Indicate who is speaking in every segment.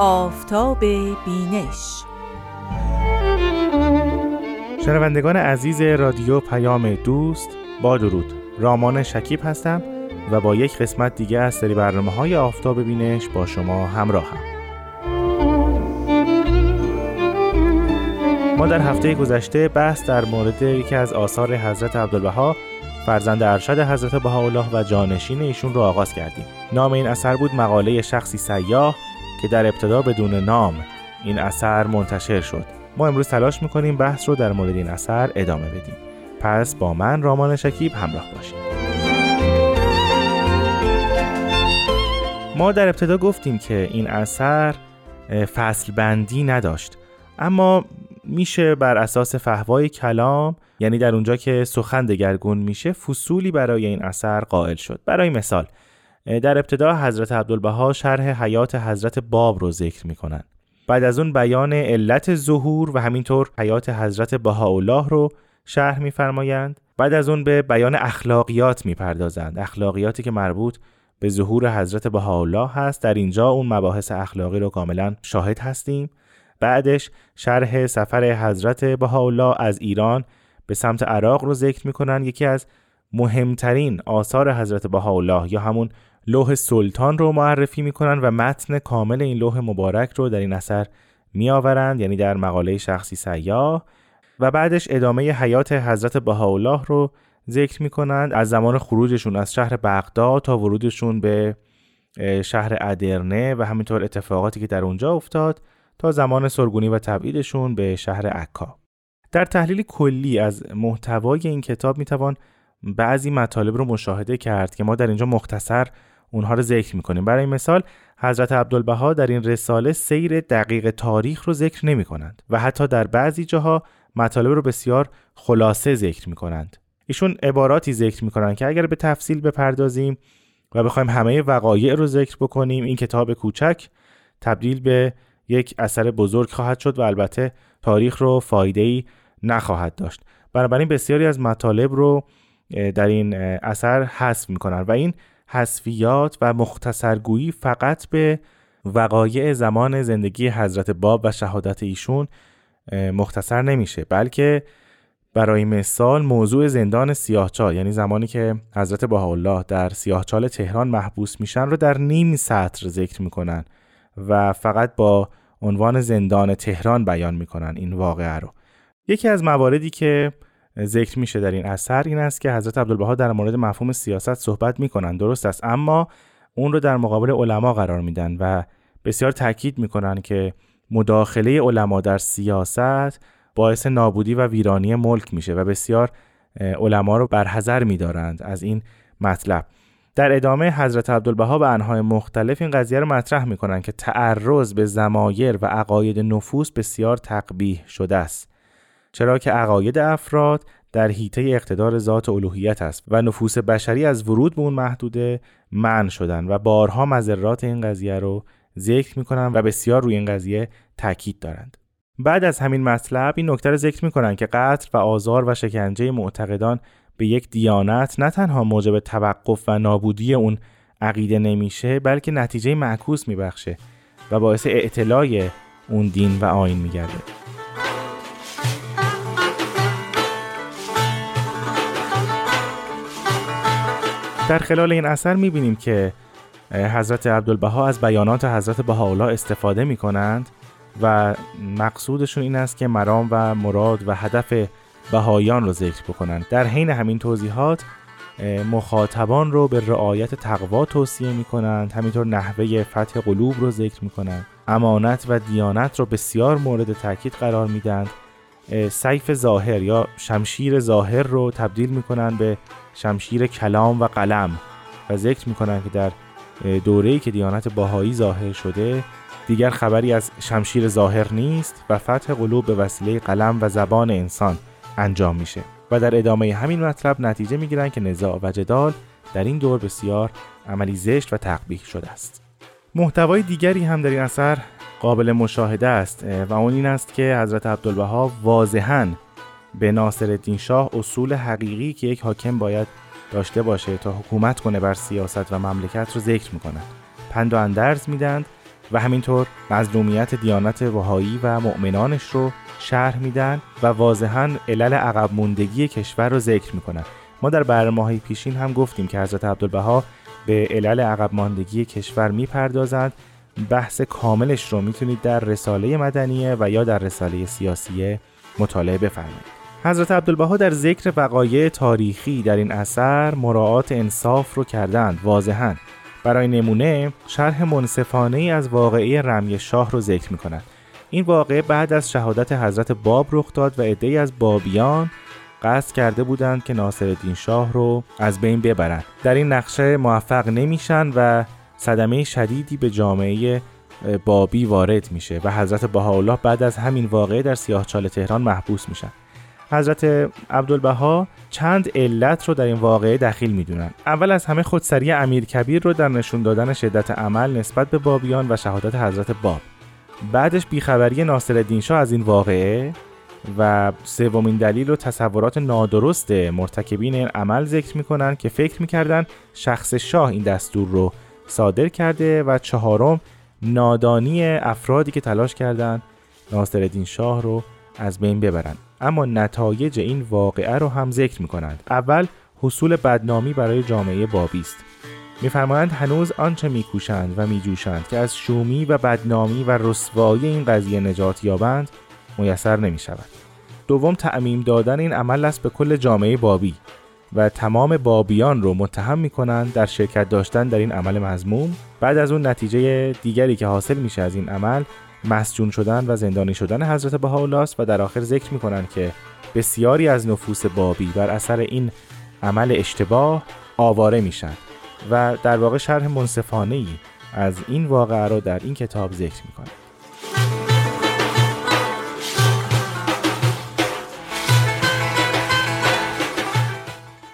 Speaker 1: آفتاب بینش.
Speaker 2: شنوندگان عزیز رادیو پیام دوست با درود. رامان شکیب هستم و با یک قسمت دیگه از سری برنامه های آفتاب بینش با شما همراهم. ما در هفته گذشته بحث در مورد یکی از آثار حضرت عبدالبها فرزند ارشد حضرت بهاءالله و جانشین ایشون رو آغاز کردیم. نام این اثر بود مقاله شخصی سیاه که در ابتدا بدون نام این اثر منتشر شد. ما امروز تلاش می‌کنیم بحث رو در مورد این اثر ادامه بدیم. پس با من رامان شکیب همراه باشید. ما در ابتدا گفتیم که این اثر فصل بندی نداشت. اما میشه بر اساس فهوای کلام یعنی در اونجا که سخن دگرگون میشه فصولی برای این اثر قائل شد. برای مثال در ابتدا حضرت عبدالبها شرح حیات حضرت باب رو ذکر می‌کنن بعد از اون بیان علت ظهور و همینطور حیات حضرت بهاءالله رو شرح میفرمایند. بعد از اون به بیان اخلاقیات می‌پردازند. اخلاقیاتی که مربوط به ظهور حضرت بهاءالله هست. در اینجا اون مباحث اخلاقی رو کاملا شاهد هستیم. بعدش شرح سفر حضرت بهاءالله از ایران به سمت عراق رو ذکر می‌کنن یکی از مهمترین آثار حضرت بهاءالله یا همون لوح سلطان رو معرفی می‌کنن و متن کامل این لوح مبارک رو در این اثر میآورند یعنی در مقاله شخصی سیاه. و بعدش ادامه حیات حضرت بهاءالله رو ذکر می‌کنند. از زمان خروجشون از شهر بغداد تا ورودشون به شهر ادرنه و همینطور اتفاقاتی که در اونجا افتاد تا زمان سرگونی و تبعیدشون به شهر عکا. در تحلیل کلی از محتوای این کتاب می‌توان بعضی مطالب رو مشاهده کرد که ما در اینجا مختصر اونها رو ذکر می‌کنیم برای مثال حضرت عبدالبها در این رساله سیر دقیق تاریخ رو ذکر نمی کنند و حتی در بعضی جاها مطالب رو بسیار خلاصه ذکر می کنند. ایشون عباراتی ذکر می کنند که اگر به تفصیل بپردازیم و بخوایم همه وقایع رو ذکر بکنیم این کتاب کوچک تبدیل به یک اثر بزرگ خواهد شد و البته تاریخ رو فایده ای نخواهد داشت بنابراین بسیاری از مطالب رو در این اثر حذف می‌کنن و این حذفیات و مختصرگویی فقط به وقایع زمان زندگی حضرت باب و شهادت ایشون مختصر نمیشه بلکه برای مثال موضوع زندان سیاهچال یعنی زمانی که حضرت بهاءالله در سیاهچال تهران محبوس میشن رو در نیم سطر ذکر می‌کنن و فقط با عنوان زندان تهران بیان می‌کنن این واقعه رو. یکی از مواردی که ذکر میشه در این اثر این است که حضرت عبدالبها در مورد مفهوم سیاست صحبت می‌کنن. درست است. اما اون رو در مقابل علما قرار میدن و بسیار تاکید می‌کنن که مداخله علما در سیاست باعث نابودی و ویرانی ملک میشه و بسیار علما رو برحذر میدارند از این مطلب. در ادامه حضرت عبدالبها به انهای مختلف این قضیه رو مطرح می‌کنن که تعرض به زمایر و عقاید نفوس بسیار تقبیح شده است. چرا که عقاید افراد در حیطه اقتدار ذات الوهیت است و نفوس بشری از ورود به اون محدوده من شدن و بارها مذرات این قضیه رو ذکر می‌کنن و بسیار روی این قضیه تاکید دارند. بعد از همین مطلب این نکته رو ذکر می‌کنن که قتل و آزار و شکنجه معتقدان به یک دیانت نه تنها موجب توقف و نابودی اون عقیده نمیشه بلکه نتیجه معکوس میبخشه و باعث اعتلای اون دین و آین میگرده در خلال این اثر می‌بینیم که حضرت عبدالبها از بیانات حضرت بهاءالله استفاده می کنند و مقصودشون این است که مرام و مراد و هدف بهایان رو ذکر بکنند. در حین همین توضیحات مخاطبان رو به رعایت تقوا توصیه می کنند همینطور نحوه فتح قلوب رو ذکر می کنند امانت و دیانت رو بسیار مورد تاکید قرار میدند سیف ظاهر یا شمشیر ظاهر رو تبدیل می کنند به شمشیر کلام و قلم و ذکر می کنند که در دوره‌ای که دیانت باهایی ظاهر شده دیگر خبری از شمشیر ظاهر نیست و فتح قلوب به وسیله قلم و زبان انسان انجام میشه. و در ادامه همین مطلب نتیجه می‌گیرند که نزاع و جدال در این دور بسیار عملی زشت و تقبیح شده است. محتوای دیگری هم در این اثر قابل مشاهده است و اون این است که حضرت عبدالبها واضحا به ناصر شاه اصول حقیقی که یک حاکم باید داشته باشه تا حکومت کنه بر سیاست و مملکت رو ذکر می‌کنند پند و اندرز میدند و همینطور مظلومیت دیانت وهایی و مؤمنانش رو شرح میدن و واضحا علل عقب موندگی کشور رو ذکر می‌کنن. ما در برنامه پیشین هم گفتیم که حضرت عبدالبها به علل عقب ماندگی کشور می‌پردازند بحث کاملش رو می‌تونید در رساله مدنیه و یا در رساله سیاسیه مطالعه بفرمایید حضرت عبدالبها در ذکر وقایع تاریخی در این اثر مراعات انصاف رو کردند واضحا برای نمونه شرح منصفانه ای از واقعه رمی شاه رو ذکر می کند. این واقعه بعد از شهادت حضرت باب رخ داد و عدهای از بابیان قصد کرده بودند که ناصرالدین شاه رو از بین ببرند. در این نقشه موفق نمیشن و صدمه شدیدی به جامعه بابی وارد میشه و حضرت بهاءالله بعد از همین واقعه در سیاهچال تهران محبوس میشن. حضرت عبدالبها چند علت رو در این واقعه دخیل می‌دونن اول از همه خودسری امیر کبیر رو در نشون دادن شدت عمل نسبت به بابیان و شهادت حضرت باب بعدش بیخبری ناصر شاه از این واقعه و سومین دلیل و تصورات نادرست مرتکبین این عمل ذکر می‌کنن که فکر می‌کردن شخص شاه این دستور رو صادر کرده و چهارم نادانی افرادی که تلاش کردند ناصرالدین شاه رو از بین ببرند اما نتایج این واقعه رو هم ذکر می کنند. اول حصول بدنامی برای جامعه بابی است. میفرمایند هنوز آنچه میکوشند و میجوشند که از شومی و بدنامی و رسوایی این قضیه نجات یابند میسر نمی شود. دوم تعمیم دادن این عمل است به کل جامعه بابی و تمام بابیان رو متهم می کنند در شرکت داشتن در این عمل مزموم بعد از اون نتیجه دیگری که حاصل میشه از این عمل مسجون شدن و زندانی شدن حضرت بهاءالله و در آخر ذکر می‌کنن که بسیاری از نفوس بابی بر اثر این عمل اشتباه آواره میشن و در واقع شرح منصفانه ای از این واقعه را در این کتاب ذکر می‌کنه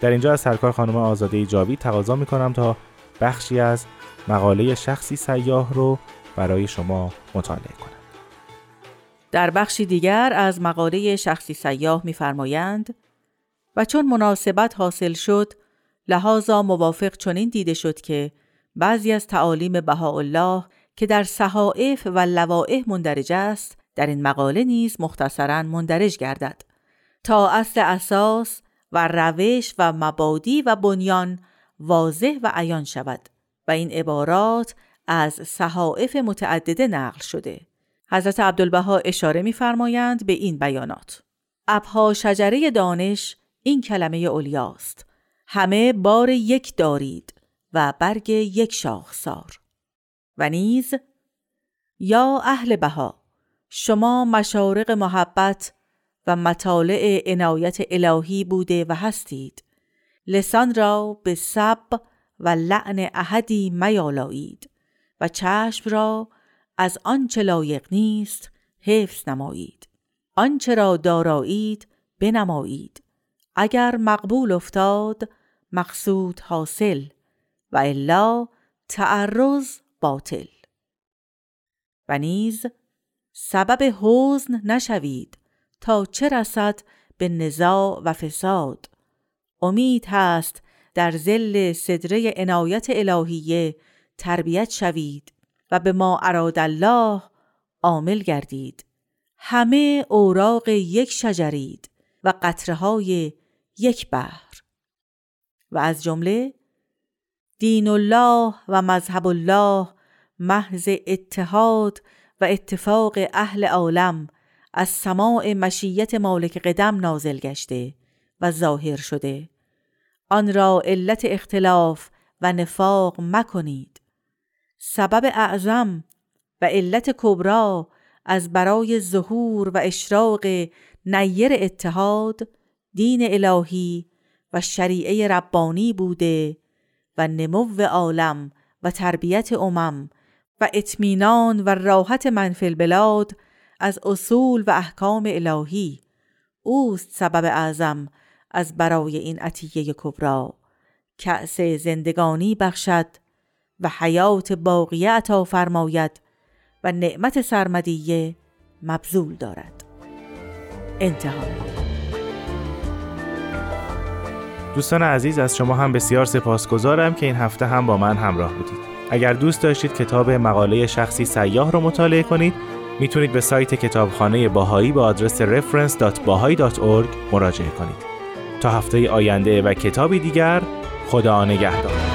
Speaker 2: در اینجا از سرکار خانم آزاده جاوید تقاضا می‌کنم تا بخشی از مقاله شخصی سیاه رو برای شما مطالعه کنم.
Speaker 1: در بخشی دیگر از مقاله شخصی سیاه می‌فرمایند و چون مناسبت حاصل شد لحاظا موافق چنین دیده شد که بعضی از تعالیم بهاءالله که در صحائف و لوائح مندرج است در این مقاله نیز مختصرا مندرج گردد. تا اصل اساس و روش و مبادی و بنیان واضح و عیان شود و این عبارات از صحائف متعدده نقل شده. حضرت عبدالبها اشاره می‌فرمایند به این بیانات. ابها شجره دانش این کلمه اولیاست. همه بار یک دارید و برگ یک شاخسار. و نیز یا اهل بها شما مشارق محبت و مطالع عنایت الهی بوده و هستید. لسان را به سب و لعن احدی میالایید و چشم را از آنچه لایق نیست حفظ نمایید. آنچه را دارایید بنمایید. اگر مقبول افتاد مقصود حاصل و الا تعرض باطل. و نیز سبب حزن نشوید. تا چه رسد به نزاع و فساد. امید هست در زل صدره عنایت الهیه تربیت شوید و به ما اراد الله عامل گردید. همه اوراق یک شجرید و قطره های یک بحر. و از جمله دین الله و مذهب الله محض اتحاد و اتفاق اهل عالم از سماع مشیت مالک قدم نازل گشته و ظاهر شده. آن را علت اختلاف و نفاق مکنید. سبب اعظم و علت کبرا از برای ظهور و اشراق نیر اتحاد دین الهی و شریعه ربانی بوده و نمو عالم و تربیت امم و اطمینان و راحت منفی البلاد از اصول و احکام الهی. اوست سبب اعظم از برای این عطیه کبرا کأس زندگانی بخشد و حیات باقیه عطا فرماید و نعمت سرمدیه مبذول دارد. انتها.
Speaker 2: دوستان عزیز از شما هم بسیار سپاسگزارم که این هفته هم با من همراه بودید. اگر دوست داشتید کتاب مقاله شخصی سیاه رو مطالعه کنید می‌تونید به سایت کتابخانه باهایی به آدرس reference.bahai.org مراجعه کنید. تا هفته آینده و کتابی دیگر خدا نگهدار.